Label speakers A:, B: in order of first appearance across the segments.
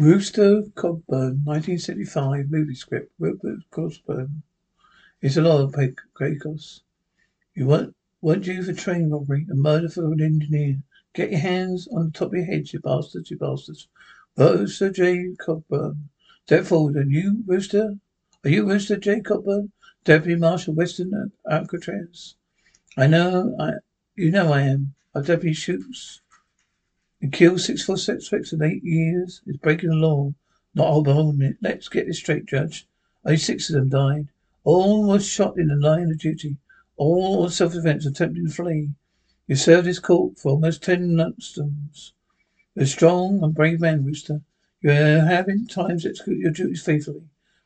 A: Rooster Cogburn, 1975, movie script. Rupert Cogburn. It's a lot of Pecos. You weren't, weren't due for train robbery, a murder for an engineer. Get your hands on the top of your heads, you bastards, you bastards. Rooster J. Cogburn. Step forward. Are you Rooster? Are you Rooster J. Cogburn? Deputy Marshal Western Alcatraz? I know, I, you know I am. Our deputy shoots and kills six foot six six in eight years. It's breaking the law. Not holding it. Let's get this straight, Judge. Only six of them died. All were shot in the line of duty. All were self-defense attempting to flee. You served this court for almost ten months. You're a strong and brave man, Rooster. You have in times executed your duties faithfully.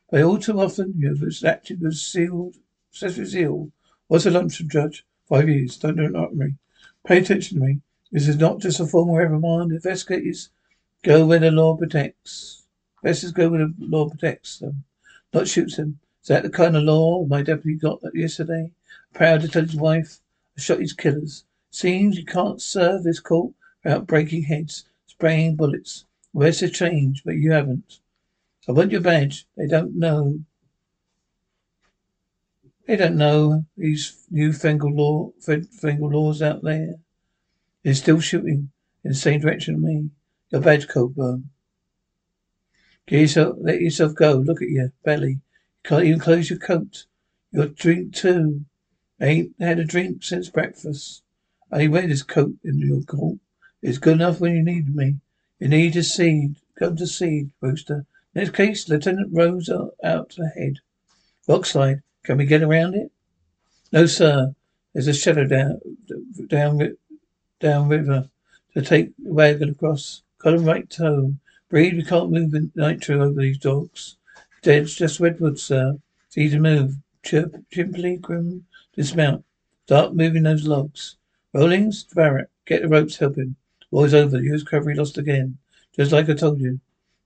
A: But all too often you have acted with sealed, with zeal. What's lump from Judge? Five years. Don't do it not me. Pay attention to me. This is not just a formal reprimand. Investigators go where the law protects. Investigators go where the law protects them, not shoots them. Is that the kind of law my deputy got yesterday? Proud to tell his wife, I shot his killers. Seems you can't serve this court without breaking heads, spraying bullets. Where's the change? But you haven't. I want your badge. They don't know. They don't know these newfangled law, fangled laws out there. They're still shooting in the same direction as me. Your badge, Cogburn. Get yourself, let yourself go. Look at your belly. You can't even close your coat. Your drink too. Ain't had a drink since breakfast. I wear this coat in your coat. It's good enough when you need me. You need to seed. Come to seed, Rooster. In this case, Lieutenant Rose out ahead. Rockslide. Can we get around it? No, sir. There's a shadow down, down down river to take the wagon across. Got him right toe. Breed, we can't move nitro over these dogs. Dead, just redwood, sir. It's easy to move. Chirp, chimply, grim, dismount. Start moving those logs. Rollings, Barrett, get the ropes, help him. War's over. The U.S. cavalry lost again. Just like I told you.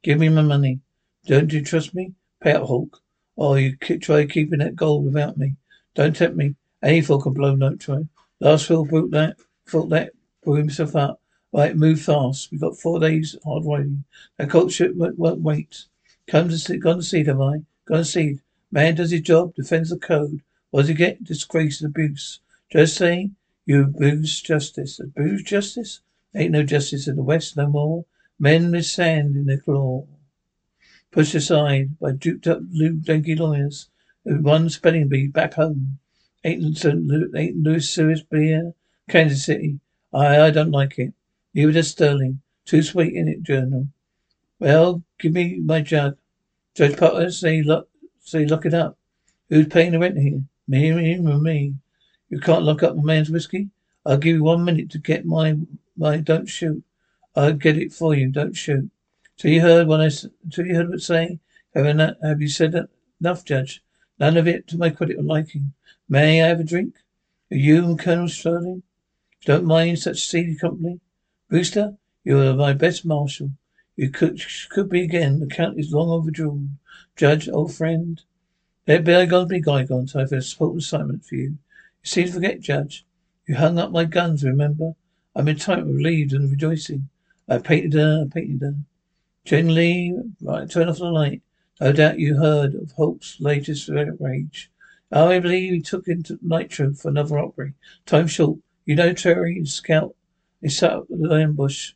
A: Give me my money. Don't you trust me? Pay up, Hawk. Or oh, you try keeping that gold without me. Don't tempt me. Any fool can blow nitro. Last fool broke that, thought that pull himself up. Right, move fast. We've got four days hard riding. That colt won't, won't wait. Come to see, gone to seed, have I? Gone to seed. Man does his job, defends the code. What does he get? Disgrace and abuse. Just saying, you abuse justice. Abuse justice? Ain't no justice in the West no more. Men with sand in their claw. Pushed aside by duped up donkey lawyers. One spelling bee back home. Ain't, ain't Louis Serious beer. Kansas City. I, I don't like it. Neither does Sterling. Too sweet in it, Journal. Well, give me my jug. Judge Potter, say lock, say lock it up. Who's paying the rent here? Me, me, or me? You can't lock up a man's whiskey. I'll give you one minute to get my, my, don't shoot. I'll get it for you, don't shoot. So you heard what I, so you heard what saying? Have, have you said that? Enough, Judge. None of it to my credit or liking. May I have a drink? Are you Colonel Sterling? Don't mind such seedy company. Rooster, you are my best marshal. You could could be again. The count is long overdue. Judge, old friend. Let bygones be bygones. I have a important assignment for you. You seem to forget, Judge. You hung up my guns, remember? I'm in time relieved, and rejoicing. I painted her, I painted her. Generally, right, turn off the light. No doubt you heard of Hawk's latest rage. I believe he took into Nitro for another robbery. Time short. You know Terry and Scout. They set up the ambush.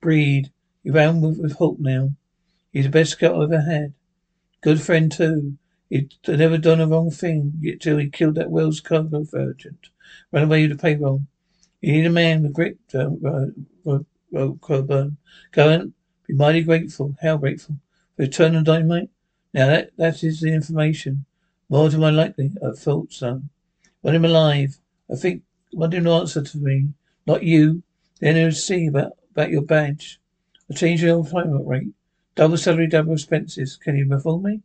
A: Breed. You ran with, with Hawk now. He's the best scout I've ever had. Good friend too. He'd never done a wrong thing yet till he killed that Wells Fargo merchant. Ran away with the payroll. You need a man with grit, uh, uh, uh, Cogburn. Go and be mighty grateful. How grateful. For eternal dynamite? Now that, that is the information. More to my likely. I thought so. Want him alive. I think Him to answer to me, not you. Then he'll see about, about your badge. I'll change your employment rate. Double salary, double expenses. Can you perform me?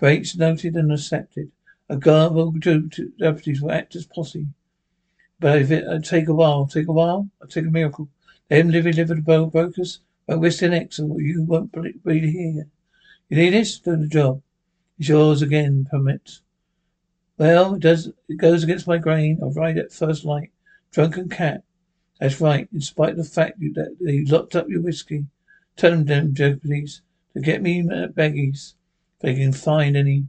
A: Rates noted and accepted. A guard will do deputies will act as posse. But if it uh, take a while, take a while, I'll take a miracle. Them living live the bow brokers won't risk their necks you won't be here. You need this? Do the job. It's yours again, permit. Well, it does. It goes against my grain. I'll ride at first light. Drunken cat. That's right. In spite of the fact that they locked up your whiskey. Tell them, them deputies, to get me baggies. They can find any.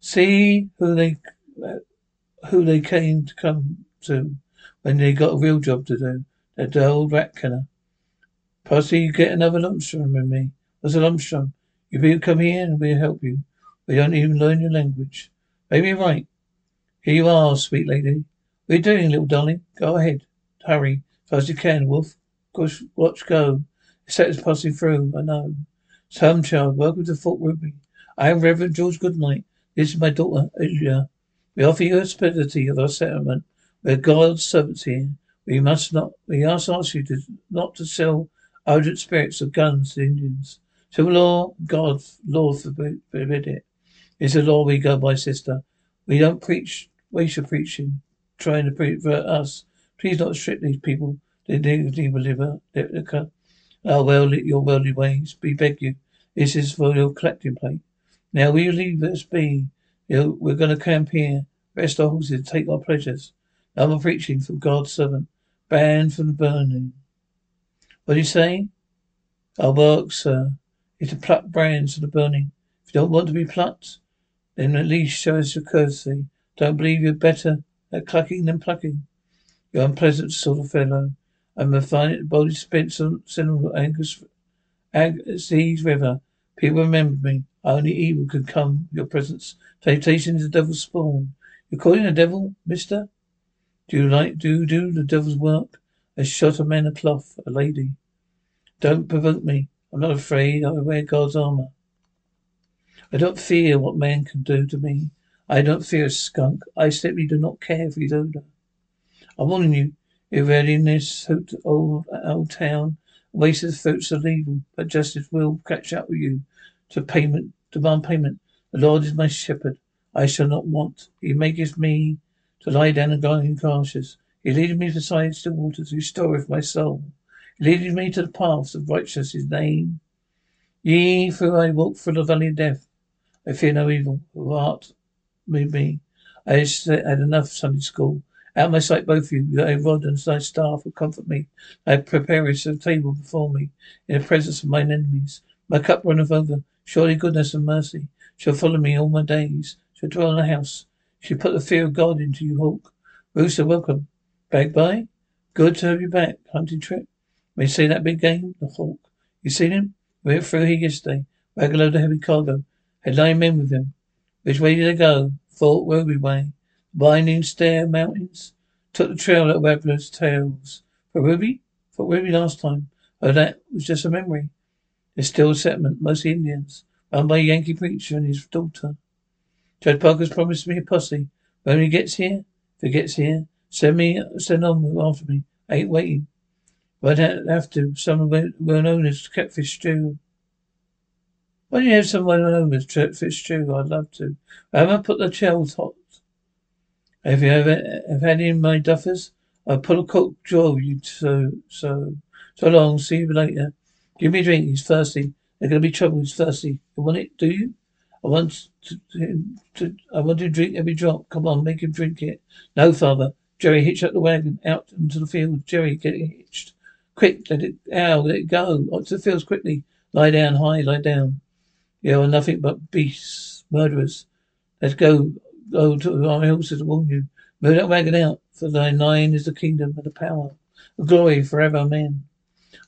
A: See who they uh, who they came to come to when they got a real job to do. That the old rat killer. Possibly you get another Lumstrom with me. What's a Lumstrom? You will come here and we'll help you. We don't even learn your language. Maybe you're right. Here you are, sweet lady. You doing, little darling? Go ahead. Hurry. Fast as you can, Wolf. Push, watch, go. Set us passing through, I know. Some child, welcome to Fort Ruby. I am Reverend George Goodnight. This is my daughter, Eula. We offer you hospitality of our settlement. We're God's servants here. We must not, we must ask you to, not to sell ardent spirits or guns to Indians. Civil law, God, law forbid, forbid it. It's a law we go by, sister. We don't preach, waste your preaching, trying to pervert us. Please not strip these people. They dignity believer, our well, your worldly ways. We beg you. This is for your collecting plate. Now you leave us be? We're going to camp here, rest our horses, take our pleasures. I'm preaching from God's servant, banned from burning. What do you say? Our work, sir, is to pluck brands from the burning. If you don't want to be plucked, then at least show us your courtesy. Don't believe you're better at clucking than plucking. You're unpleasant sort of fellow. I'm a fine body spent on Angus Seas River. People remember me. Only evil could come your presence. Temptation is the devil's spawn. You're calling the devil, mister? Do you like do you do the devil's work? I shot a man of cloth, a lady. Don't provoke me. I'm not afraid. I wear God's armor. I don't fear what man can do to me. I don't fear a skunk. I simply do not care for his odor. I'm warning you, in this old, town, wasted the fruits of evil, but justice will catch up with you to payment, demand payment. The Lord is my shepherd. I shall not want. He maketh me to lie down and go in pastures. He leadeth me beside still waters. Restoreth my soul. He leadeth me to the paths of righteousness. His name. Ye, though I walk through the valley of death, I fear no evil. Who art with me? I had enough Sunday school. Out of my sight, both of you, thy rod and thy staff will comfort me. I prepare a table before me in the presence of mine enemies. My cup runneth over. Surely goodness and mercy shall follow me all my days. Shall dwell in the house. Shall put the fear of God into you, Hawk. Rooster, welcome. Back by? Good to have you back. Hunting trip. May see that big game? The Hawk. You seen him? We went through here yesterday. Wagon load of heavy cargo. Had nine men with him. Which way did they go? Fort Ruby way. Winding Stair Mountains. Took the trail at Webbler's Tails. For Ruby? For Ruby last time. Oh, that was just a memory. There's still a settlement, mostly Indians, run by a Yankee preacher and his daughter. Judge Parker's promised me a posse. When he gets here, if he gets here, send me, send on after me. I ain't waiting. But I'd have to. Some well known as catfish stew. Why don't you have someone as catfish stew? I'd love to. I haven't put the shells hot. Have you ever have any in my duffers? I'll put a coke jaw you so so so long. See you later. Give me a drink. He's thirsty. There's gonna be trouble. He's thirsty. You want it? Do you? I want to, to, I want to drink every drop. Come on, make him drink it. No, father. Jerry, hitch up the wagon out into the field. Jerry, get it hitched. Quick, let it out, let it go. Up to the fields quickly. Lie down, high, lie down. You are nothing but beasts, murderers. Let's go. Go to our horses to warn you. Move that wagon out, for thy nine is the kingdom and the power, the glory forever, amen.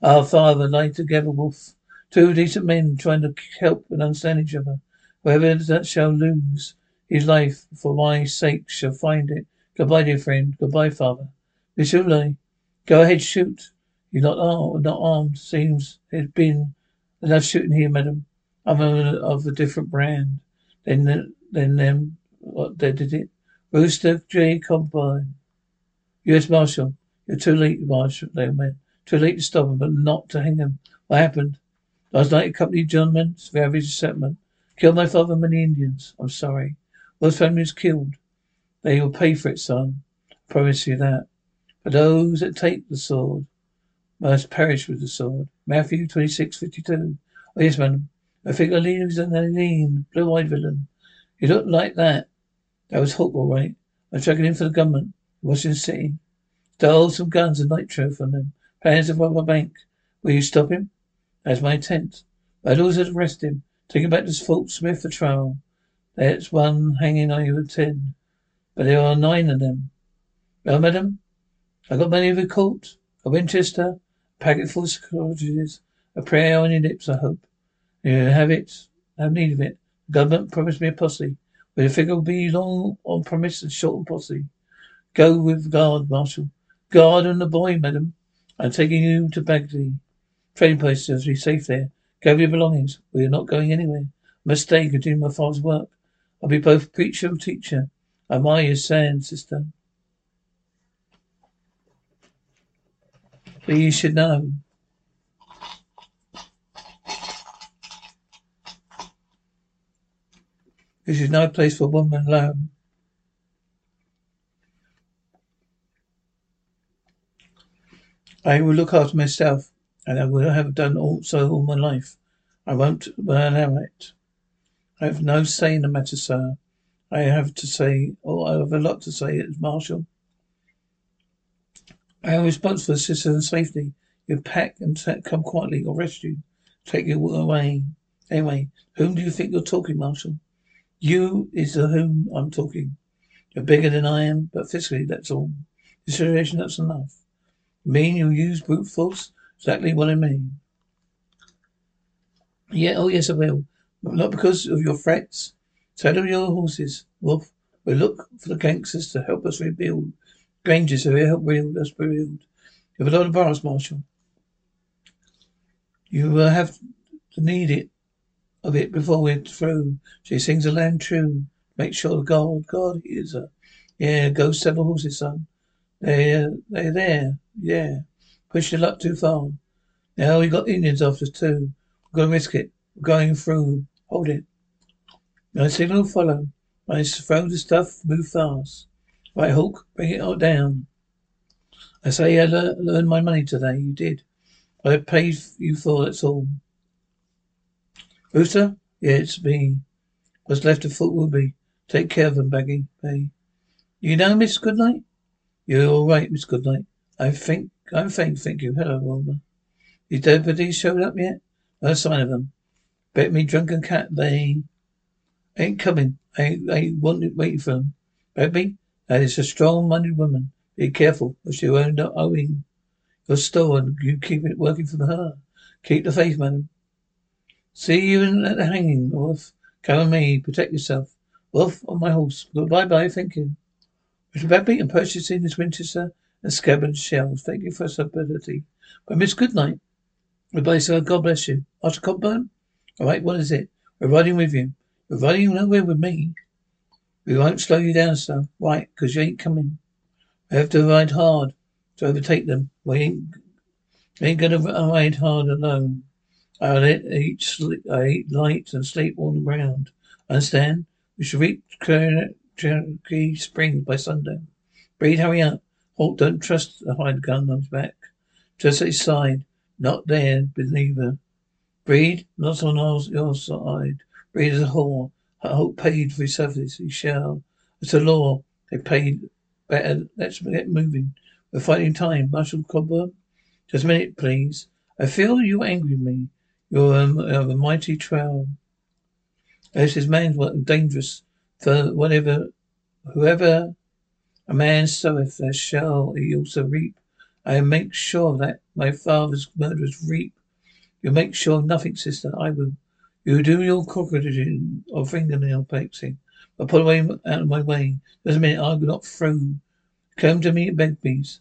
A: Our Father, lie together, wolf. Two decent men trying to help and understand each other. Whoever that shall lose his life for my sake shall find it. Goodbye, dear friend. Goodbye, father. Mishulai, go ahead, shoot. You're not armed, not armed. Seems there's been enough shooting here, madam. I'm of a different brand. Then, then them, what they did it? Rooster J. Cogburn. U.S. Marshal. You're too late, Marshal, man. Too late to stop him, but not to hang him. What happened? Last night, accompanied John Mintz, Ravage settlement. Killed my father and many Indians. I'm sorry. Both families killed. They will pay for it, son. I promise you that. But those that take the sword must perish with the sword. Matthew twenty six fifty two. Oh yes, madam. I think leader is an lean, blue eyed villain. He looked like that. That was Hawk, all right. I'm tracking him for the government. Washington City. Stole some guns and nitro from them. Plans to rob a bank. Will you stop him? That's my intent. Vandals arrest him. Take him back to Fort Smith for trial. There's one hanging on your ten. But there are nine of them. Well, madam, I got money of a court, a Winchester, a packet full of cartridges, a prayer on your lips, I hope. You have it, have need of it. The government promised me a posse. But the figure will be long on promise and short on posse. Go with guard, Marshal. Guard and the boy, madam. I'm taking you to Bagby's. Trading post is be safe there. Gather your belongings. We are not going anywhere. I must stay, continue my father's work. I'll be both preacher and teacher. Am I'm your sand sister. But you should know. This is no place for woman alone. I will look after myself, and I will have done all so all my life. I won't allow it. I have no say in the matter, sir. I have to say, oh, I have a lot to say as Marshal. I am responsible for citizen safety. You pack and come quietly or arrest you. Take you away. Anyway, whom do you think you're talking, Marshal? You is the whom I'm talking. You're bigger than I am, but physically, that's all. Consideration, that's enough. You mean you use brute force? Exactly what I mean. Yeah, oh yes, I will. Not because of your threats. Saddle your horses, Wolf. We'll look for the gangsters to help us rebuild. Rangers who help rebuild us rebuild. You have a lot of bars, Marshal. You will have to need it of it before we're through. She sings a lamb tune. Make sure the God, God hears her. Yeah, go saddle horses, son. They're, uh, they're there. Yeah. Push your luck too far. Now we got Indians after us too. We're gonna risk it. We're going through. Hold it. My signal follow. I throw the stuff, move fast. Right, Hawk, bring it all down. I say I le- learned my money today. You did. I paid you for that's all. Rooster? Yeah, it's me. What's left of Fort Ruby. Take care of them, Bagby. Bay. You know Miss Goodnight? You're all right, Miss Goodnight. I think I'm fine, thank you. Hello, Wilma. These deputies showed up yet? No sign of them. Bet me drunken cat they ain't coming. I I wanted waiting for them. Bet me that is a strong-minded woman. Be careful, or she'll end up owing your store, and you keep it working for her. Keep the faith, madam. See you at the hanging, Wolf. Come with me. Protect yourself. Wolf on my horse. Bye bye. Thank you. Mr. Bagby, I'm purchasing this Winchester and scabbard shells. Thank you for your ability. But Miss Goodnight. Goodbye, sir. God bless you. Master Cogburn? All right, what is it? We're riding with you. We're riding nowhere with me. We won't slow you down, sir. Right, 'cause you ain't coming. We have to ride hard to overtake them. We ain't, we ain't gonna ride hard alone. I'll sleep, I eat light and sleep on the ground. Understand? We should reach Cherokee Springs by sundown. Breed, hurry up. Hawk, don't trust the hide gun on his back. Just his side. Not there, believer. Breed, not on our, your side. Breed is a whore. Hawk paid for his service. He shall. It's a law. They paid better. Let's get moving. We're fighting time. Marshal Cogburn? Just a minute, please. I feel you angry with me. You're a, a mighty trail. This is man's work dangerous. For whatever, whoever a man soweth, there shall he also reap. I make sure that my father's murderers reap. You make sure nothing, sister. I will. You do your crocodile or fingernail pixing. But put away out of my way. A minute, I will not throw. Come to me at Bagby's.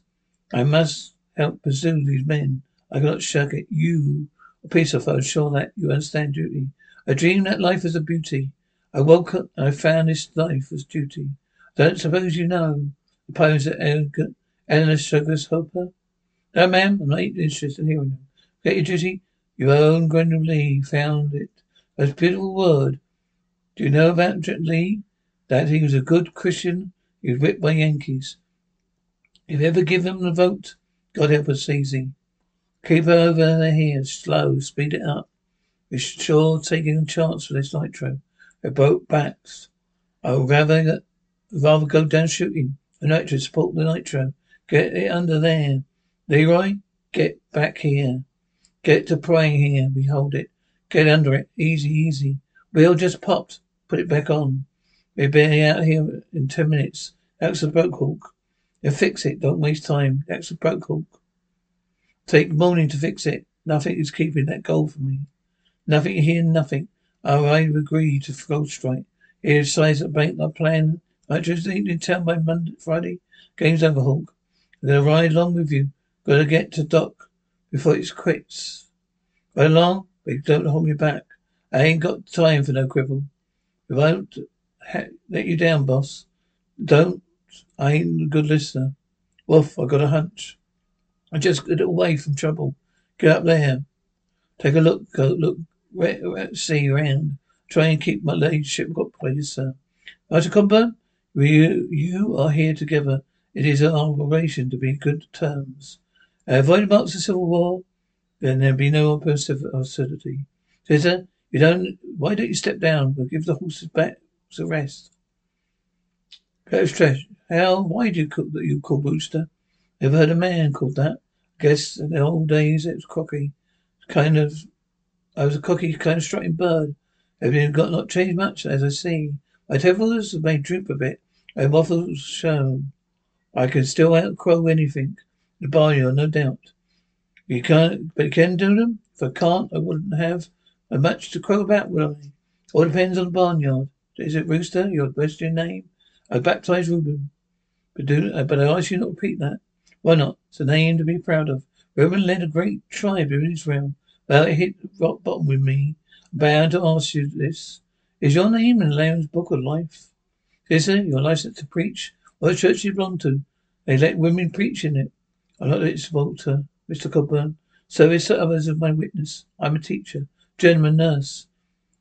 A: I must help pursue these men. I cannot shirk it. You, a piece of foe, sure that you understand duty. I dreamed that life was a beauty. I woke up and I found this life was duty. Don't suppose you know the poems of Eleanor Sturgis Hooper? No, ma'am, I'm not interested in hearing them. Get your duty? Your own General Lee found it. A beautiful word. Do you know about Lee? That he was a good Christian. He was whipped by Yankees. If you ever give him the vote, God help us, easy. Keep her over there here, slow, speed it up. We're sure taking a chance for this nitro. We're both backs. I would rather rather go down shooting. The nitro, support the nitro. Get it under there. Leroy, get back here. Get to praying here. We hold it. Get under it. Easy, easy. Wheel just popped. Put it back on. We'll be out here in ten minutes. That's a broke hook. You fix it. Don't waste time. That's a broke hook. Take morning to fix it. Nothing is keeping that gold from me. Nothing here, nothing. Oh, I agree to gold strike. Here, size of bank, my plan. I just need in town by Monday, Friday. Game's over, Hawk. I'm gonna ride along with you. Gotta get to dock before it quits. Ride along, but don't hold me back. I ain't got time for no quibble. If I don't ha- let you down, boss, don't. I ain't a good listener. Wolf, I got a hunch. I just get away from trouble. Get up there. Take a look. Go look. Re- re- see around. Try and keep my ladyship got please, sir. Master Cogburn, you you are here together. It is our obligation to be in good terms. Uh, I avoid marks of civil war, then there'll be no hostility. Sister, you don't. Why don't you step down? We'll give the horses back a rest. Coach Tresh, how? Why do you call that you call Rooster? Never heard a man called that. I guess in the old days it was cocky. Kind of. I was a cocky, kind of strutting bird. Everything got not changed much, as I see. My have made droop a bit. My waffles shown. I can still outcrow anything. The barnyard, no doubt. You can't, but you can do them? If I can't, I wouldn't have a much to crow about, would I? All depends on the barnyard. Is it Rooster, your Christian name? I baptized Reuben. But do, but I ask you not to repeat that. Why not? It's a name to be proud of. Reuben led a great tribe in Israel. Well, it hit the rock bottom with me. I'm bound to ask you this. Is your name in the Lamb's Book of Life? Is you're licensed to preach. What church you belong to? They let women preach in it. I'm not its Walter, Mr. Cogburn. Service to others of my witness. I'm a teacher, gentleman nurse.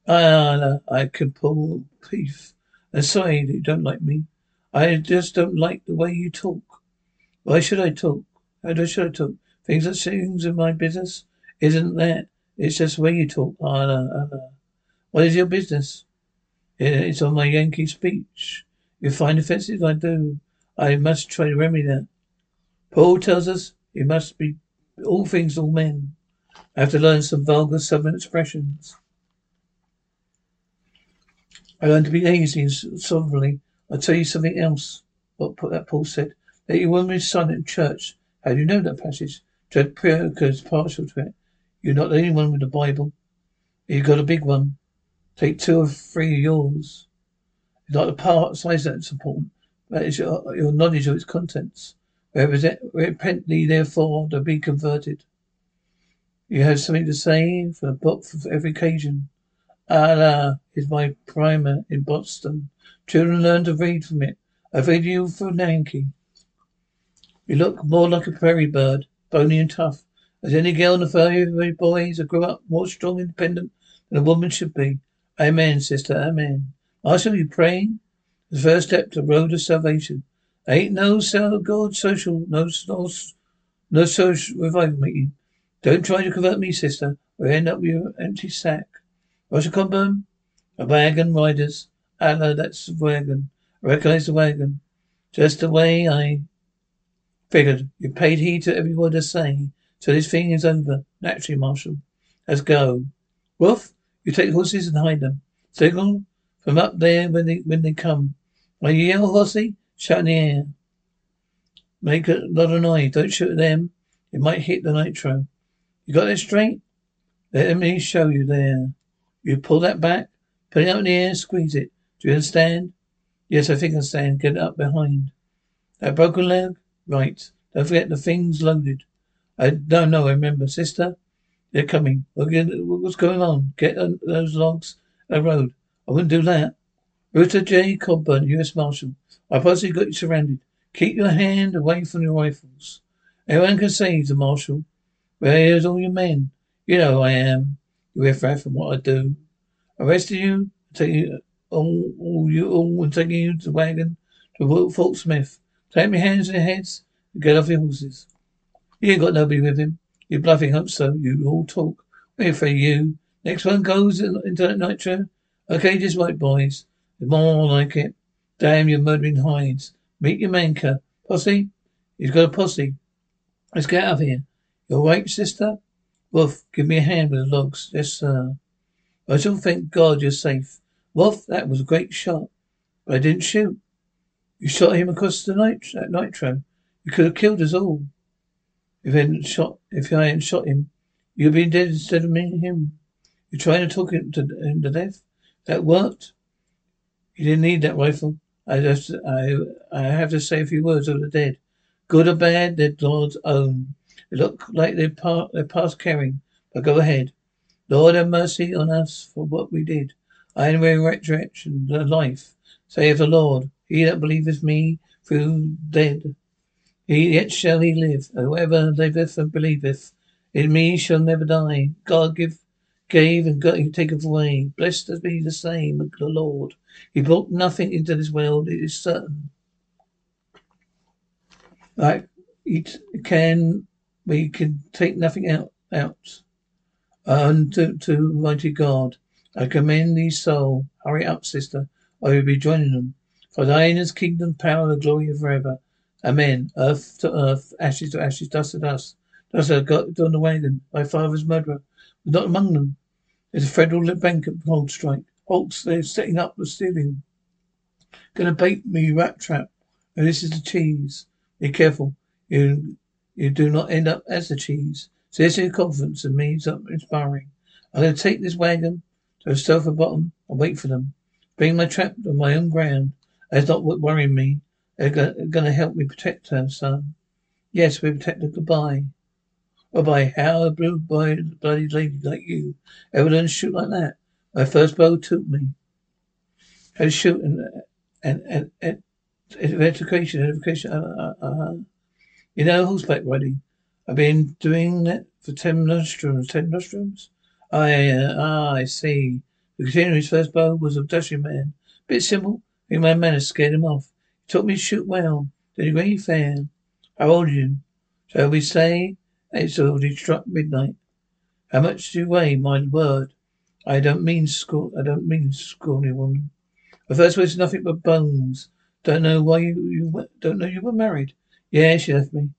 A: I, I can pull beef. I'm sorry that you don't like me. I just don't like the way you talk. Why should I talk? How should I talk? Things that things in my business? Isn't that? It's just the way you talk. Allah, Allah. What is your business? It's on my Yankee speech. You find offensive? I do. I must try to remedy that. Paul tells us he must be all things all men. I have to learn some vulgar southern expressions. I learned to be easy and sovereignly. I'll tell you something else. What that Paul said. That you woman is silent in church. How do you know that passage? Judge Parker is partial to it. You're not the only one with the Bible. You've got a big one. Take two or three of yours. It's not the part size that's important. That is your, your knowledge of its contents. Repently, therefore, to be converted. You have something to say for the book for every occasion. Allah is my primer in Boston. Children learn to read from it. I read you for Yankee. You look more like a prairie bird, bony and tough. As any girl in the fairy boys that grew up more strong and independent than a woman should be. Amen, sister, amen. Marshal, you praying? The first step to the road of salvation. Ain't no cell God social, no, no, no social revival meeting. Don't try to convert me, sister, or end up with your empty sack. Roger Cogburn? A wagon riders. Allah, that's the wagon. I recognize the wagon. Just the way I figured. You paid heed to every word I say. So this thing is over. Naturally, Marshal. Let's go. Wolf, you take horses and hide them. Signal from up there when they when they come. When you yell, horsey, shout in the air. Make a lot of noise. Don't shoot at them. It might hit the nitro. You got that straight? Let me show you there. You pull that back, put it up in the air, squeeze it. Do you understand? Yes, I think I understand. Get it up behind. That broken leg? Right. Don't forget the thing's loaded. I don't know, I remember. Sister? They're coming. What's going on? Get those logs a road. I wouldn't do that. Rooster J. Cogburn, U.S. Marshal. I possibly got you surrounded. Keep your hand away from your rifles. Anyone can see the marshal. Where's all your men? You know who I am. You riffraff and what I do. Arrested you, take you all, all you all and taking you to the wagon to Fort Smith. Take your hands in your heads and get off your horses. You ain't got nobody with him. You're bluffing, hope so. You all talk. We're for you. Next one goes into that nitro. Okay, just right, boys. more like it. Damn, you're murdering hides. Meet your manker. Posse? He's got a posse. Let's get out of here. You right, sister? Wolf, give me a hand with the logs. Yes, sir. I still thank God you're safe. Wolf, that was a great shot. But I didn't shoot. You shot him across the night that nitro. You could have killed us all. If I hadn't shot if I hadn't shot him, you'd been dead instead of me him. You're trying to talk him to, him to death? That worked? You didn't need that rifle. I just I I have to say a few words of the dead. Good or bad, they're Lord's own. They look like they're, they're past caring, but go ahead. Lord have mercy on us for what we did. I am in resurrection, the life, saith the Lord. He that believeth me through dead, he yet shall he live. Whoever liveth and believeth in me shall never die. God give, gave and God he taketh away. Blessed be the same, the Lord. He brought nothing into this world, it is certain. Like it can, we can take nothing out, out. Uh, and to, to mighty God, I commend thee soul. Hurry up, sister. I will be joining them. For thine is kingdom, power, and glory forever. Amen. Earth to earth, ashes to ashes, dust to dust. Dust I got on the wagon. My father's murderer was not among them. There's a federal bank Hold strike. Holt's they're setting up the stealing. Gonna bait me rat trap. And this is the cheese. Be careful. You you do not end up as the cheese. Seriously confidence in me is inspiring. I'm gonna take this wagon to a sofa bottom and wait for them. Bring my trap on my own ground. That's not worrying me. They're gonna help me protect her, son. Yes, we protect her. Goodbye. Goodbye. How a blue boy, bloody lady like you ever learn to shoot like that? My first bow took me. How to shoot and and and, and education, education. Uh, uh, uh, you know, horseback riding. I've been doing that for ten nostrums. Ten nostrums. I uh, ah, I see. The continuous first bow was a dashing man. Bit simple. I my manners scared him off. He taught me to shoot well. Did a great fan. How old are you? Shall we say? It's already struck midnight. How much do you weigh? My word. I don't mean school. I don't mean scrawny woman. The first was nothing but bones. Don't know why you, you don't know you were married. Yeah, she left me.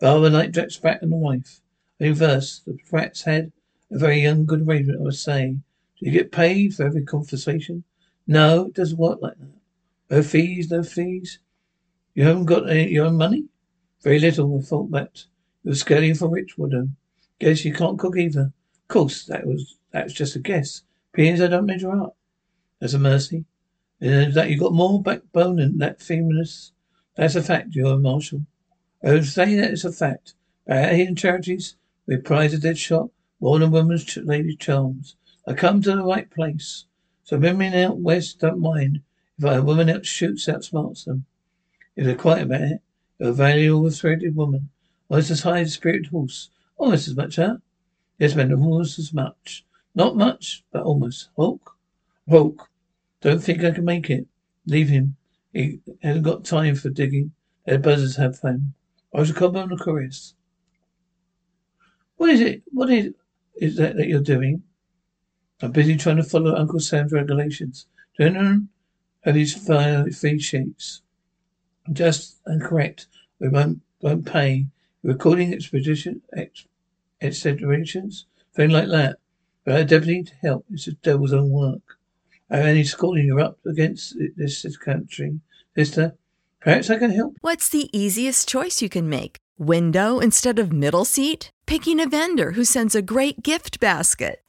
A: Father like Jack Sprat and the wife. In reverse, the Sprat's had a very young good arrangement, I would say. You get paid for every conversation? No, it doesn't work like that. No fees, no fees. You haven't got any your own money? Very little. I thought that. You were scaling for rich woman. Guess you can't cook either. Of course, that was that's just a guess. Peers I don't measure up. That's a mercy. Is that you got more backbone than that feminist? That's a fact, you're a marshal. I would say that it's a fact. But out here in charities, we prize a dead shot more than women's ch- ladies' charms. I come to the right place. So women out west don't mind if a woman out shoots outsmarts them. If they're quiet about it, value a threaded woman. Almost as high as spirited horse. Almost as much, huh? Yes, man, almost as much. Not much, but almost. Hawk? Hawk. Don't think I can make it. Leave him. He hasn't got time for digging. Let buzzers have fun. I was a cobber on the chorus. What is it? What is, is that that you're doing? I'm busy trying to follow Uncle Sam's regulations. Gentlemen, have these feed sheets. Just and correct. We won't, won't pay. Recording expedition, ex, etc. Thing like that. But I definitely need help. It's the devil's own work. Am only schooling you up against this, this country. Sister, perhaps I can help.
B: What's the easiest choice you can make? Window instead of middle seat? Picking a vendor who sends a great gift basket?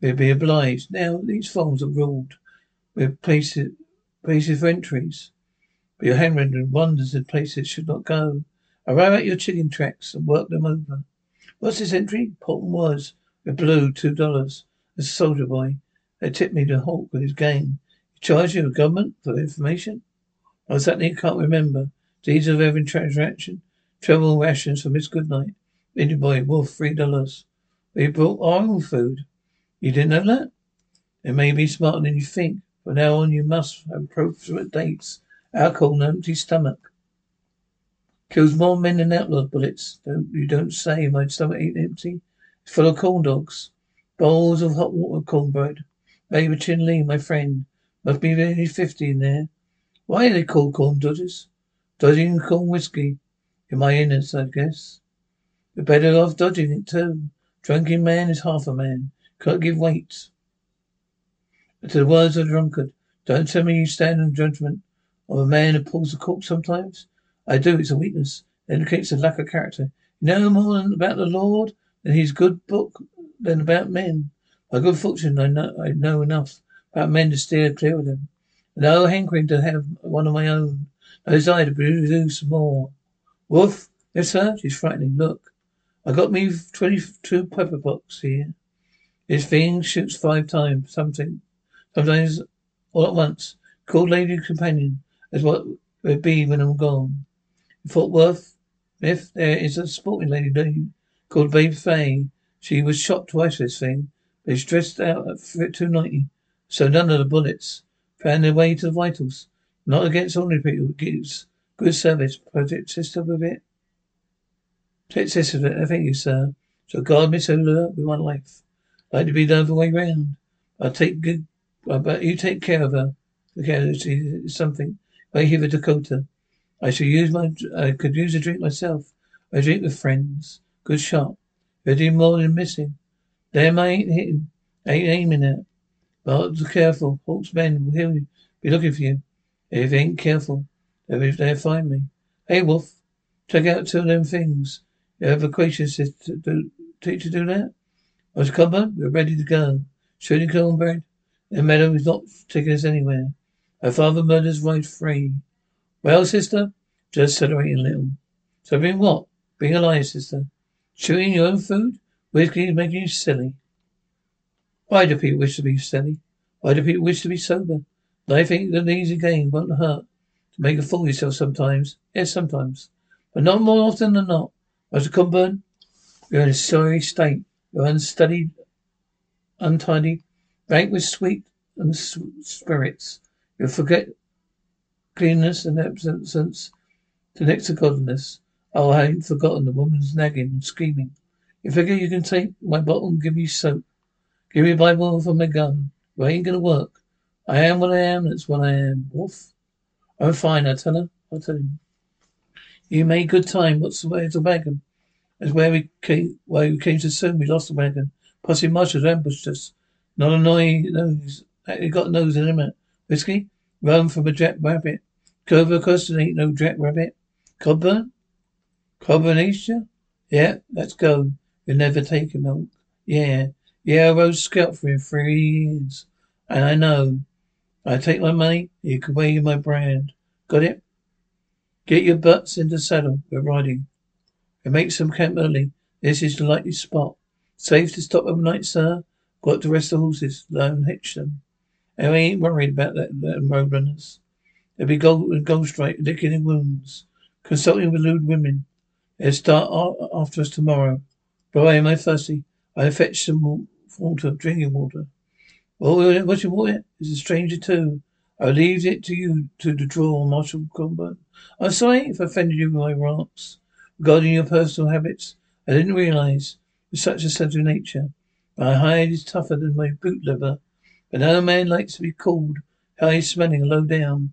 A: We'll be obliged. Now, these forms are ruled with places, places for entries. But your handwriting wanders in places should not go. Arrive at your chicken tracks and work them over. What's this entry? Polton was. With blue, two dollars. A soldier boy. They tipped me to Hawk with his gang. He charged you with government for information? I exactly can't remember. Deeds of every transaction. Travel rations for Miss Goodnight. Indian boy, wolf, three dollars. We brought own food. You didn't know that? It may be smarter than you think. From now on, you must have appropriate dates. Alcohol and empty stomach. Kills more men than outlaw bullets. Don't you don't say my stomach ain't empty. It's full of corn dogs. Bowls of hot water cornbread. Baby Chin Lee, my friend. Must be nearly fifty in there. Why are they called corn dodgers? Dodging corn whiskey. In my innards, I guess. You're better off dodging it too. Drunken man is half a man. Can't give weight. To the words of a drunkard. Don't tell me you stand in judgment of a man who pulls the cork sometimes. I do. It's a weakness. It indicates a lack of character. You know more about the Lord than his good book than about men. By good fortune, I know I know enough about men to steer clear of them. No hankering to have one of my own. No desire to produce more. Wolf? Yes, sir. She's frightening. Look. I got me twenty-two pepper box here. This thing shoots five times. Something. Sometimes all at once. Called lady companion. That's what it be when I'm gone. In Fort Worth, if there is a sporting lady called Babe Fay. She was shot twice this thing, but she's dressed out at 290. So none of the bullets found their way to the vitals. Not against ordinary people. It gives good service. Project sister with it. Sister with it. Thank you, uh, sir. So God, Miss Eula, with my life. Like to be the other way round. I'll take good, but you take care of her. Okay, she's something. Right here, Dakota. I shall use my, I could use a drink myself. I drink with friends. Good shot. You're doing more than missing. Damn, I ain't hitting, I ain't aiming at. But be careful. Hawk's men will hear you. be looking for you. If you ain't careful, they'll, they'll find me. Hey, Wolf, check out two of them things. Your evacuation system do, teach you to do that? Was covered? We're ready to go. Shooting cornbread? The meadow is not taking us anywhere. Her father murders right free. Well, sister? Just celebrating a little. So being what? Being alive, sister. Chewing your own food? Whiskey is making you silly. Why do people wish to be silly? Why do people wish to be sober? I think that an easy game won't hurt. To make a fool of yourself sometimes. Yes, sometimes. But not more often than not. Mr. Cogburn, you're in a sorry state. You're unstudied, untidy, rank with sweet and spirits. You forget cleanness and absence to next to godliness. Oh, I ain't forgotten the woman's nagging and screaming. You figure you can take my bottle and give me soap. Give me a Bible for my gun. Well, ain't gonna work. I am what I am, that's what I am. Wolf. I'm oh, fine, I tell her. I tell him. You made good time. What's the way to wagon? That's where we came where we came to soon. We lost the wagon. Posse marshals ambushed us. Not a noise he got nose in him. Whiskey? Run from a jack rabbit. Clover Custon ain't no jack rabbit. Cogburn? Combination? Yeah, let's go. You'll never take a milk. Yeah. Yeah, I rode scout for him three years. And I know. I take my money, you can weigh my brand. Got it? Get your butts into saddle. We're riding. We make some camp early. This is the likely spot. Safe to stop overnight, sir. Got to rest the horses. Learn hitch them. And we ain't worried about that, that roadrunners. They'll be gold, gold strike, licking in wounds. Consulting with lewd women. They'll start after us tomorrow. Boy, am I thirsty. I fetch some water, drinking water. Well, what you want? Is a stranger too. I leave it to you to draw, Marshal Cogburn. I'm sorry if I offended you with my remarks. Regarding your personal habits, I didn't realize with such a sensitive nature. My hide is tougher than my boot leather, but no man likes to be called high smelling low down.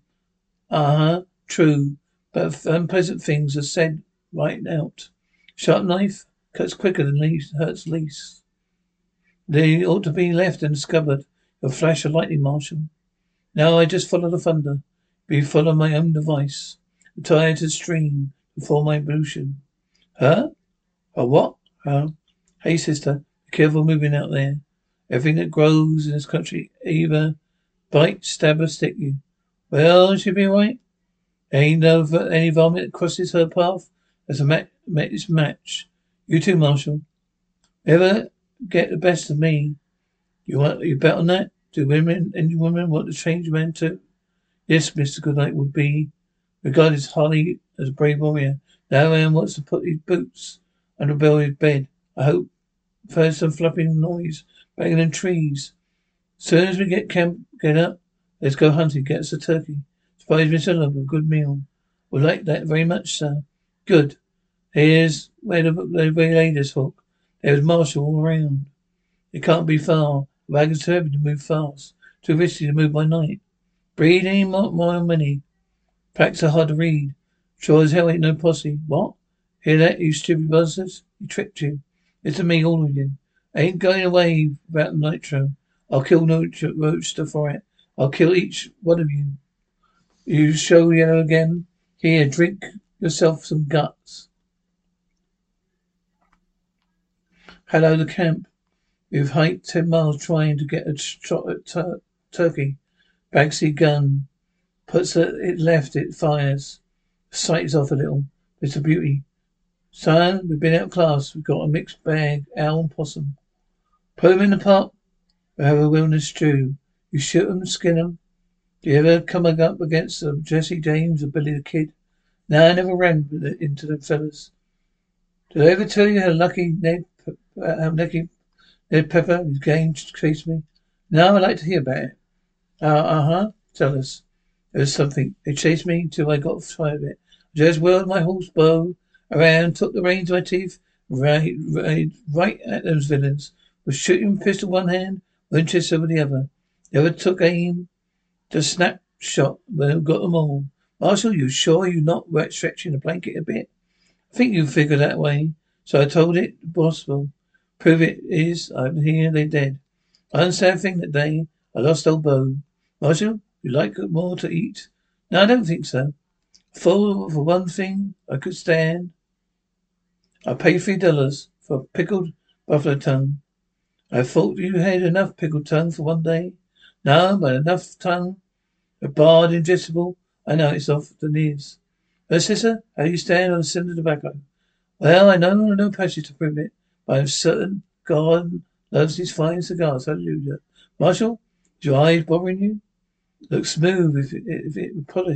A: Uh huh. true, but unpleasant things are said right out. Sharp knife cuts quicker than least, hurts least. They ought to be left scabbard. A flash of lightning, Marshal. Now I just follow the thunder. Be follow my own device. Retire to stream before my ablution. Huh? A what? Huh? Hey, sister, be careful moving out there. Everything that grows in this country either bite, stab, or stick you. Well, she'll be right. Ain't no any vomit crosses her path. That's a match. It's match. You too, Marshal. Ever get the best of me? You want you bet on that? Do women, any women, want to change men too? Yes, Mister Goodnight would be regarded highly as a brave warrior. Now man wants to put his boots under Bill's bed. I hope. First some flapping noise, banging in trees. Soon as we get camp, get up. Let's go hunting. Get us a turkey. Surprise Mister Love a good meal. Would like that very much, sir. Good. Here's where the, the ladies hook. There was Marshal all around. It can't be far. Wagon's heavy to move fast. Too risky to move by night. Breed any more, more many. Packs are hard to read. Sure as hell ain't no posse. What? Hear that, you stupid buzzards? He tricked you. It's me, all of you. I ain't going away without nitro. I'll kill no Rooster for it. I'll kill each one of you. You show yellow again? Here, drink yourself some guts. Hello, the camp. We've hiked ten miles trying to get a shot at tur- turkey. Bagsy gun. Puts it, left, it fires. Sights off a little. It's a beauty. Son, we've been out class. We've got a mixed bag, owl and possum. Put 'em in the pot. We have a wilderness stew. You shoot 'em, skin 'em. Do you ever come up against uh, Jesse James or Billy the Kid? No, I never ran into them fellas. Did I ever tell you how lucky Ned, uh, how lucky Ned Pepper his game chased me? No, I'd like to hear about it. Uh, uh-huh. Tell us. Was something. They chased me till I got tired of it. I just whirled my horse bow around, took the reins of my teeth, right, right, right at those villains. Was shooting pistol one hand, Winchester with the other. Never took aim. Just snapshot when I got them all. Marshal, you sure you not stretching the blanket a bit? I think you figure that way. So I told it possible. Prove it is. I'm here. They're dead. I understand thing that day. I lost old Bo. Marshal, you like more to eat? No, I don't think so. For, for one thing, I could stand. I paid three dollars for pickled buffalo tongue. I thought you had enough pickled tongue for one day. No, but enough tongue. A barred ingestible. I know it's off the knees. Well, sister, how you stand on the cinder tobacco? Well, I know no passage to prove it, but I'm certain God loves his fine cigars. Hallelujah. Marshal, is your eyes bothering you? Looks smooth if it, if it were.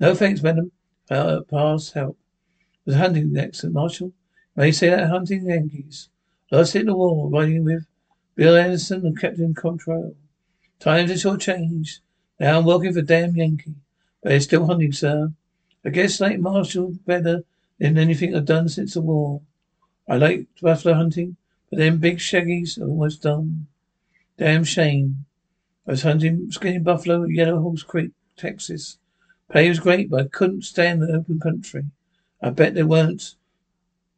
A: No thanks, madam. Uh, pass help. Was hunting accent, Marshal. May say that hunting Yankees. Lost it in the war, riding with Bill Anderson and Captain Quantrill. Times are sure changed. Now I'm working for damn Yankee. But they're still hunting, sir. I guess like Marshal better than anything I've done since the war. I like buffalo hunting, but them big shaggies are almost done. Damn shame. I was hunting skinny buffalo at Yellow Horse Creek, Texas. Pay was great, but I couldn't stay in the open country. I bet there weren't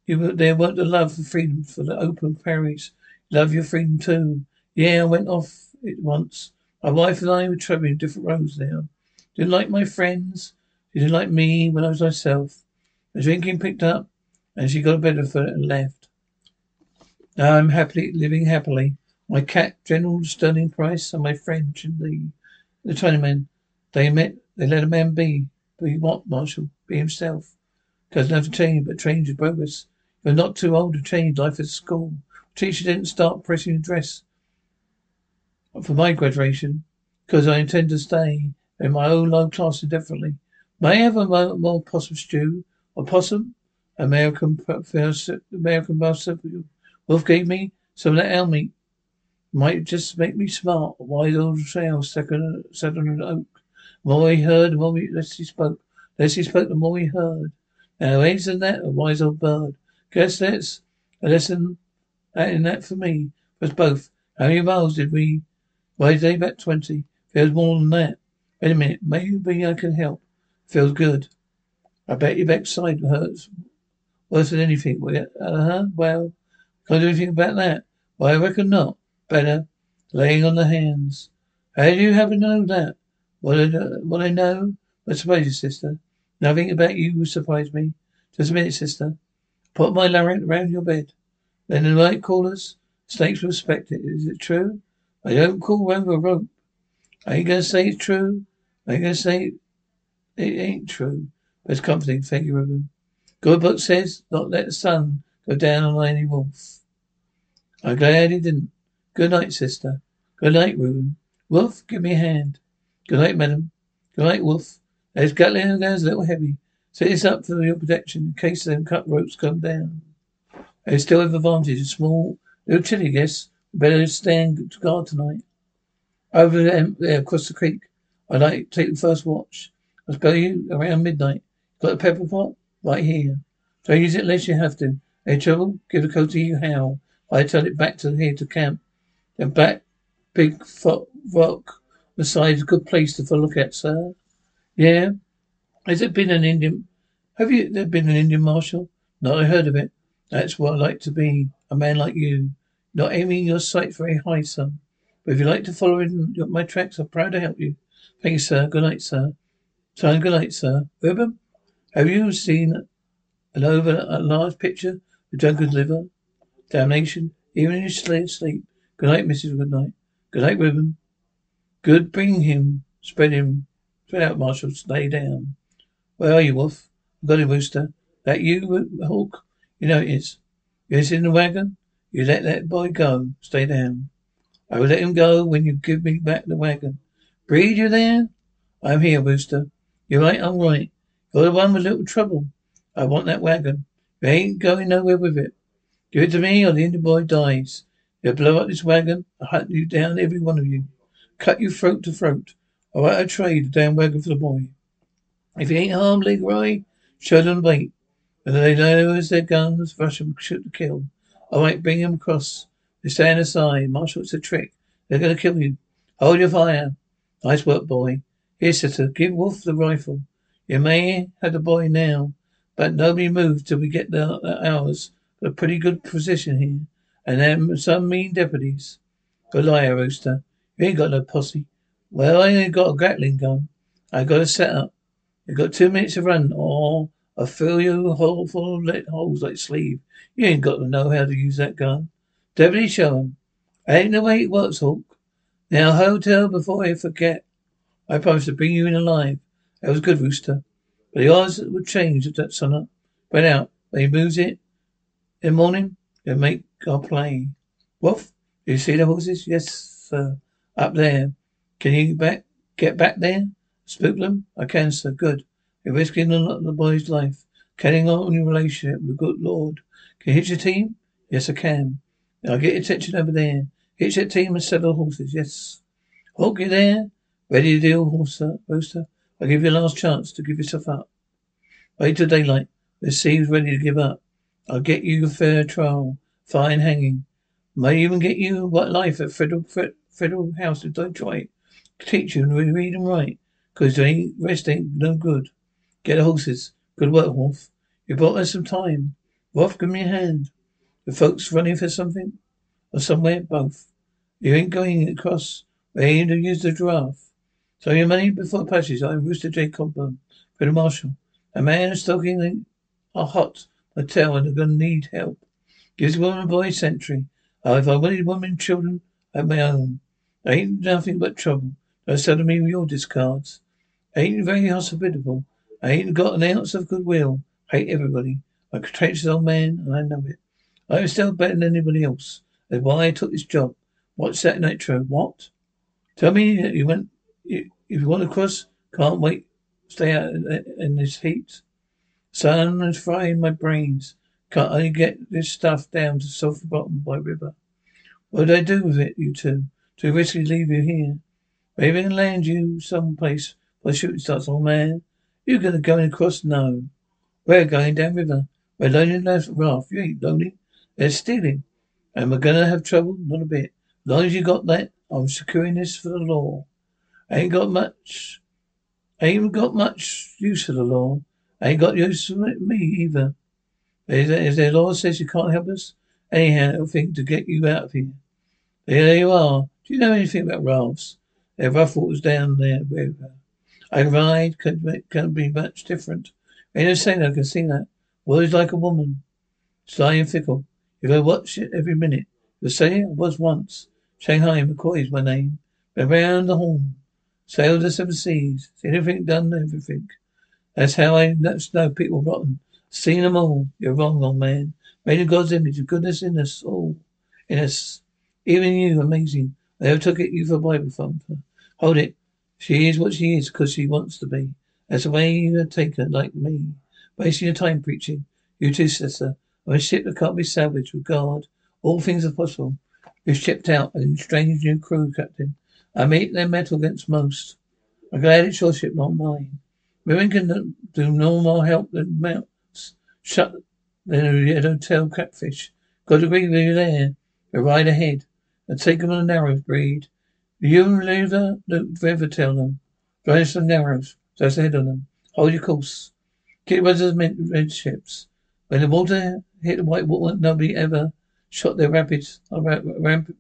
A: you there weren't the love for freedom for the open prairies. love your freedom too. Yeah, I went off it once. My wife and I were traveling different roads now. Didn't like my friends. She didn't like me when I was myself. The drinking picked up and she got a better for it and left. Now I'm happily living happily. My cat, General Sterling Price, and my friend, the the Chinaman, they met. They let a man be. Be what, Marshal? Be himself. Doesn't change, but change is progress. You're not too old to change life at school. Teacher didn't start pressing dress for my graduation because I intend to stay in my own low class indefinitely. May I have a more, more possum stew? A possum? American American marsupial. Wolf gave me some of that elm meat. Might just make me smart. A wide old trail set on, set on an oak. The more we heard, the more we, less he spoke. Less he spoke, the more we heard. Now, isn't that a wise old bird? Guess that's a lesson in that for me. For us both. How many miles did we ride today? About twenty. Feels more than that. Wait a minute. Maybe I can help. Feels good. I bet your backside hurts worse than anything. Uh huh. Well, can't do anything about that. Well, I reckon not. Better. Laying on the hands. How do you happen to know that? What I, what I know? I surprise you, sister. Nothing about you will surprise me. Just a minute, sister. Put my lariat round your bed. Then the night callers, snakes respect it. Is it true? I don't call over a rope. I ain't gonna say it's true. I ain't gonna say it ain't true. But it's comforting. Thank you, Reverend. Good book says, not let the sun go down on any wolf. I'm glad he didn't. Good night, sister. Good night, Reuben. Wolf, give me a hand. Good night, madam. Good night, Wolf. There's Gatling goes a little heavy. Set this up for your protection in case them cut ropes come down. I still have advantage. It's small, little chilly, guess. Better stand guard tonight. Over there, across the creek. I'd like to take the first watch. I'll go you around midnight. Got a pepper pot? Right here. Don't use it unless you have to. Any trouble? Give the code to you how. I tell it back to here to camp. Then back, big rock. The side's a good place to look at, sir. Yeah. Has it been an Indian? Have you there been an Indian marshal? Not I heard of it. That's what I like to be. A man like you. Not aiming your sights very high, son. But if you like to follow in my tracks, I'm proud to help you. Thank you, sir. Good night, sir. Son, good night, sir. Reuben, have you seen an over a large picture of Duncan's liver? Damnation. Even in his sleep. Good night, Mrs. Good night. Good night, Reuben. Good. Bring him. Spread him. Spread out, Marshal. Lay down. Where are you, Wolf? I've got him, Rooster. That you, Hawk? You know it is. You're in the wagon? You let that boy go. Stay down. I will let him go when you give me back the wagon. Breed, you there? I'm here, Rooster. You're right, I'm right. You're the one with little trouble. I want that wagon. You ain't going nowhere with it. Give it to me or the Indian boy dies. You'll blow up this wagon. I'll hunt you down, every one of you. Cut you throat to throat. All right, I trade the damn wagon for the boy. If he ain't harmed Leroy, show them bait. When they lose their guns, rush them, shoot to kill. All right, bring him across. They stand aside. Marshal, it's a trick. They're going to kill you. Hold your fire. Nice work, boy. Here, sister, give Wolf the rifle. You may have the boy now, but nobody moves till we get the, the ours. A pretty good position here, and them some mean deputies. Good liar, Rooster. You ain't got no posse. Well, I ain't got a Gatling gun. I got a set up. You got two minutes to run, or I'll fill you hole full of holes like sleeve. You ain't got to know how to use that gun. Deputy, show 'em. Ain't the way it works, Hawk. Now, hotel before I forget. I promised to bring you in alive. That was good, Rooster. But the odds would change at that sun up. Spread out. When he moves it in the morning, they'll make our play. Wolf, do you see the horses? Yes, sir. Up there. Can you back get back there? Spook them? I can, sir. Good. You're risking the, the boy's life. Carrying on your relationship with the good Lord. Can you hitch your team? Yes, I can. Now get your attention over there. Hitch that team and several horses. Yes. Hawk, you there? Ready to deal, horser, rooster? I'll give you a last chance to give yourself up. Wait till daylight. The sea's ready to give up. I'll get you a fair trial, fine hanging. May even get you what life at federal federal house in Detroit. Teach you to read and write, cause ain't rest ain't no good. Get the horses. Good work, Wolf. You bought us some time. Wolf, give me a hand. The folks running for something or somewhere, both. You ain't going across. We aim to use the giraffe. So your money before passage. I'm Rooster J. Cogburn, Federal Marshal. A man is stoking a hot motel and are gonna need help. Gives woman and boy sentry. Uh, if I wanted women and children, I have my own. I ain't nothing but trouble. Don't me with your discards. I ain't very hospitable. I ain't got an ounce of goodwill. Hate everybody. I'm a contentious old man, and I know it. I'm still better than anybody else. That's why I took this job. What's that nitro? What? Tell me that you went if you want to cross, can't wait. Stay out in this heat. Sun is frying my brains. Can't I get this stuff down to Sulphur Bottom by river? What did I do with it, you two? Too risky to leave you here. Maybe I can land you someplace the shooting starts, old man. You're gonna go across? No. We're going down river. We're lonely left raft. You ain't lonely. They're stealing. And we're gonna have trouble? Not a bit. As long as you got that, I'm securing this for the law. Ain't got much. Ain't got much use for the law. Ain't got use for me either. Is there, is there law says you can't help us? Anyhow, think to get you out of here. There you are. Do you know anything about rafts? Their waters down there river. I ride can can be much different. No saying I can see that. Words like a woman. Sly and fickle. If I watch it every minute. The say I was once. Shanghai McCoy is my name. Been around the horn. Sailed the seven seas. Seen everything, done everything. That's how I know people rotten. Seen them all. You're wrong, old man. Made in God's image of goodness in us all. In us. Even you, amazing. I ever took it you for a Bible thumper. Hold it. She is what she is because she wants to be. That's the way you take her, like me. Wasting your time preaching. You too, sister. I'm a ship that can't be salvaged with God. All things are possible. You've shipped out a strange new crew, Captain. I meet their metal against most. I'm glad it's your ship, not mine. Women can do no more help than mounts. Shut the hotel catfish. Got agree with you there. But ride ahead and take them on the narrows, breed. You leave the, the river, tell them. Drive some narrows. Just ahead of them. Hold your course. Keep the red ships. When the water hit the white water, nobody ever shot their rapids. Uh, Ramp,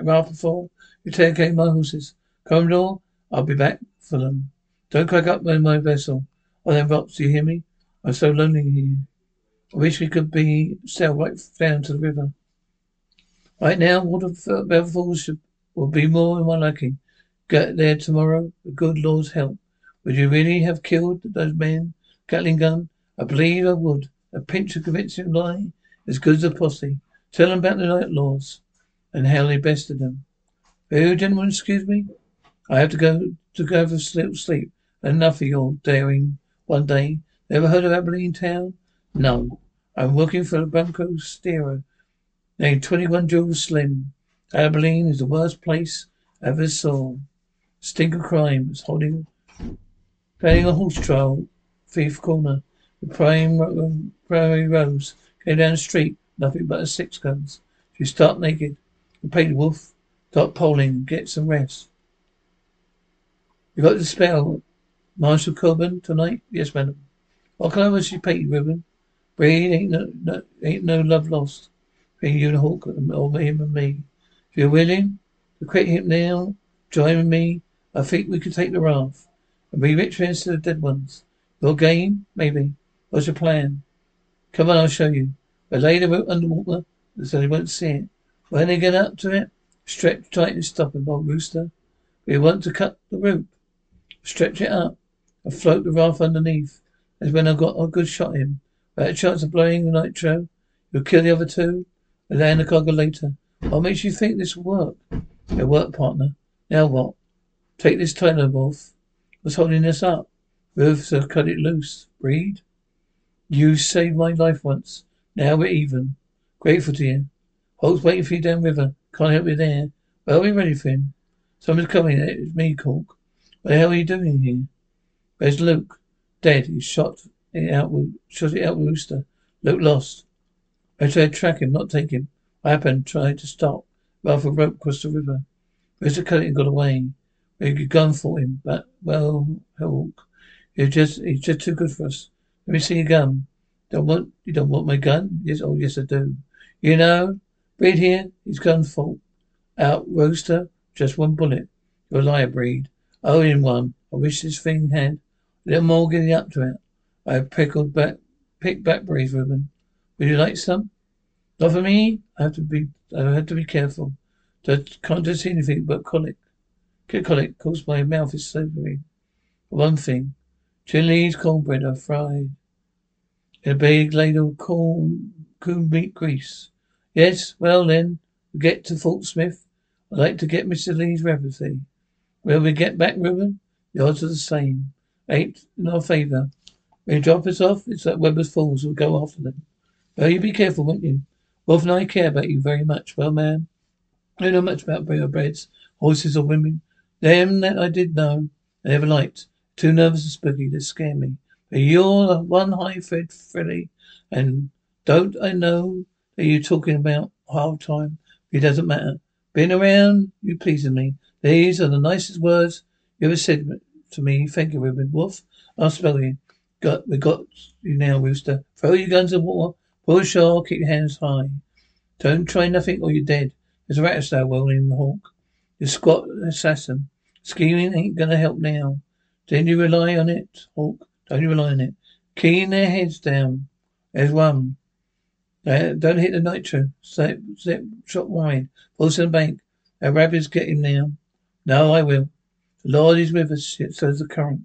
A: raft before. You take care my horses. Commodore, I'll be back for them. Don't crack up my vessel. Oh, them rocks, do you hear me? I'm so lonely here. I wish we could be sail right down to the river. Right now, water Falls uh, will be more in my liking. Get there tomorrow, with good Lord's help. Would you really have killed those men? Gatling gun? I believe I would. A pinch of convincing lie, as good as a posse. Tell them about the night laws and how they bested them. Oh, gentlemen, excuse me. I have to go to go for sleep. sleep. Enough of your daring. One day. Never heard of Abilene Town? No. I'm working for a bunco steerer named 21 Jules Slim. Abilene is the worst place I ever saw. Stink of crime is holding, planning a horse trial, Fifth Corner. The prime um, prairie rose came down the street, nothing but a six guns. She stark naked. The paid wolf, start polling, get some rest. You got the spell, Marshal Cogburn, tonight? Yes, madam. What color was she painted, ribbon? Breed ain't no, no, ain't no love lost. Between you and Hawk, um, or him and me. If you're willing to quit him now, join me. I think we could take the raft and be rich instead of dead ones. Your game? Maybe. What's your plan? Come on, I'll show you. I lay the rope underwater so they won't see it. When they get up to it, stretch tight and stop old rooster. We want to cut the rope. Stretch it up and float the raft underneath. That's when I've got a good shot at him. Without a chance of blowing the nitro, you'll kill the other two. We'll land the cargo later. What makes you think this will work? Your work partner. Now what? Take this Tyler off. What's holding us up? Roofs have cut it loose. Breed? You saved my life once. Now we're even. Grateful to you. Holt's waiting for you downriver. Can't help you there. Well, we're ready for him. Someone's coming. It's me, Cork. What the hell are you doing here? Where's Luke? Dead. He shot it out with, shot it out with Rooster. Luke lost. I tried to track him, not take him. I happened, tried to stop. Ralph rope across the river. Mr. Cutting got away. We a gun for him, but, well, Hawk, he's just, he's just too good for us. Let me see your gun. Don't want, you don't want my gun? Yes, oh, yes, I do. You know, Breed here, his gun fault. Out, Rooster, just one bullet. You're a liar, Breed. Oh, in one. I wish this thing had little more getting up to it. I have pickled back, picked blackberries, Reuben. Would you like some? Not for me. I have to be. I have to be careful. I can't just see anything but colic. Get colic caused my mouth is slippery. For one thing, chilies, cornbread are fried in a big ladle corn, coon meat grease. Yes, well then, we get to Fort Smith. I'd like to get Mr. Lee's recipe. Will we get back, Reuben? The odds are the same. Eight in our favour. When you drop us off, it's like Webber's Falls. We'll go after them. Well, you be careful, won't you? Wolf and I care about you very much. Well, ma'am, I don't know much about breeds, horses or women. Them that I did know, I never liked. Too nervous and spooky to scare me. But you're one high fed Freddy, and don't I know that you're talking about half time? It doesn't matter. Been around you pleasing me. These are the nicest words you ever said to me. Thank you, Reuben. Wolf, I'll spell you. Got, we got you now, Rooster. Throw your guns in water. Pull ashore. Keep your hands high. Don't try nothing or you're dead. There's a rat star the hawk. You squat assassin. Scheming ain't gonna help now. Don't you rely on it, Hawk. Don't you rely on it. Keying their heads down. There's one. Uh, don't hit the nitro. Step, step, shot wide. Fall to the bank. Our rabbits get him now. No, I will. The Lord is with us, says the current.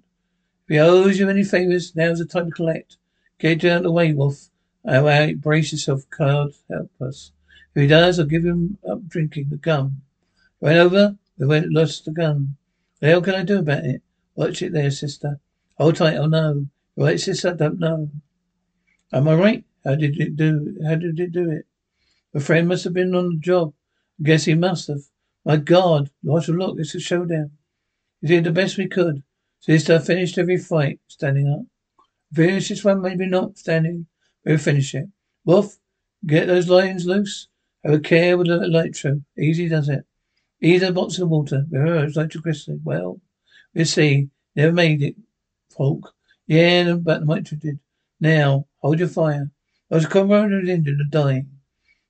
A: If he owes you any favours, now's the time to collect. Get out of the way, Wolf. All right, brace yourself, card. Help us. If he does, I'll give him up drinking the gum. Went over, we went lost the gun. What hell can I do about it? Watch it there, sister. Hold tight, oh no. Right, sister, I don't know. Am I right? How did it do how did it do it? A friend must have been on the job. I guess he must have. My God, Marshal, look, it's a showdown. We did the best we could. Sister finished every fight, standing up. Finish this one, maybe not, standing. We'll finish it. Wolf, get those lions loose. Have a care with the nitro. Easy does it. Either box of water. Rehearse nitroglycerin. Well, we'll see. Never made it, folk. Yeah, but the nitro did. Now, hold your fire. I was corroded injured and dying.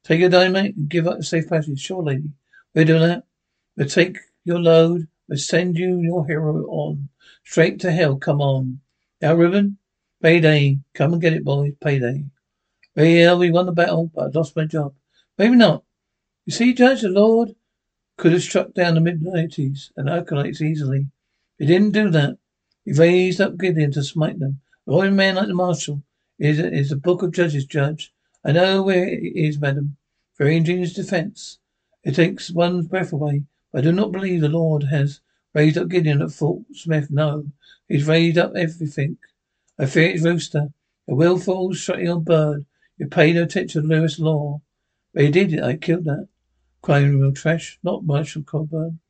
A: Take your dynamite and give up the safe passage. Sure, lady. We'll do that. We'll take your load. We'll send you your hero on. Straight to hell. Come on. Now, Ribbon. Payday. Come and get it, boys. Payday. Well, we won the battle, but I lost my job. Maybe not. You see, Judge, the Lord could have struck down the Midianites and Amalekites easily. He didn't do that. He raised up Gideon to smite them. Royal man like the marshal is is a book of judges, Judge. I know where it is, madam. Very ingenious defence. It takes one's breath away. I do not believe the Lord has raised up Gideon at Fort Smith. No. He's raised up everything. I fear it's Rooster. A willful, shutting bird. You pay no attention to Lewis Law. He did it. I killed that. Crying real trash. Not Marshal Cogburn.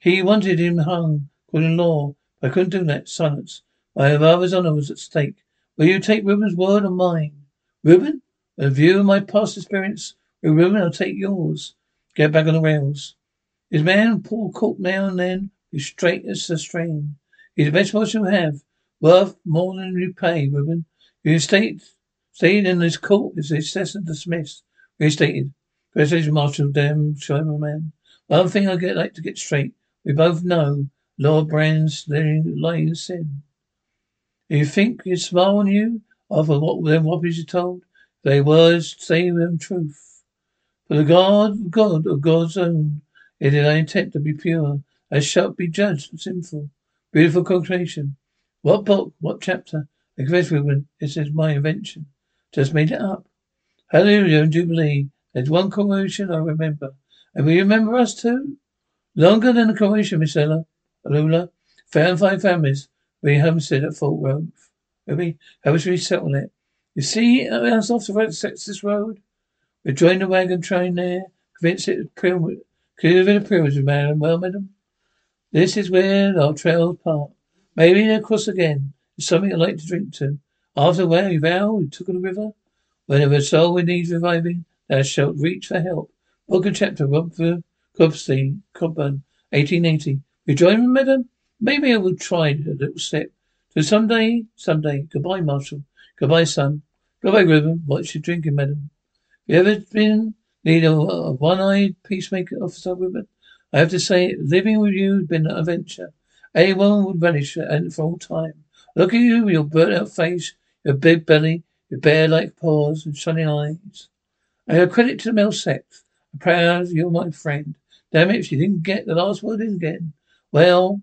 A: He wanted him hung, called in law. I couldn't do that. Silence. My father's honour was at stake. Will you take Reuben's word or mine? Reuben? A view of my past experience with Reuben, I'll take yours. Get back on the rails. His man Paul Cook now and then is straight as a string. He's the best watch you have. Worth more than you pay, Reuben. You state stayed in this court is assessor dismissed. Restated. President Marshal Dem man. One thing I get like to get straight. We both know Lord Brand's lying in sin. You think you smile on you? Over what them whoppers you told? They words say them truth. For the God God of God's own, it is I intent to be pure. I shall be judged sinful. Beautiful quotation. What book? What chapter? I confess, woman, this is my invention. Just made it up. Hallelujah and Jubilee. There's one coronation I remember. And we remember us too? Longer than the coronation, Miss Ella. Lula. Found five families. We homestead at Fort Grove. Maybe how we settle it? You see us off the right this road? We joined the wagon train there. Convinced it clear a privilege, madam. Well, madam. This is where our trails part. Maybe they'll cross again. It's something I'd like to drink to. After where we vow we took on the river. Whenever a soul needs reviving, Thou shalt reach for help. Book and chapter, Rumford, Cobstein, Cobburn, 1880. You join me, madam? Maybe I will try a little step. So someday, someday. Goodbye, Marshal. Goodbye, son. Goodbye, Reuben. What's your drinking, madam? Have you ever been of a one-eyed peacemaker, Officer Reuben? I have to say, living with you has been an adventure. Anyone would relish it for all time. Look at you, with your burnt-out face, your big belly, your bear-like paws and shining eyes. I owe credit to the male sex. I'm proud you're my friend. Damn it, she didn't get the last word in again. Well,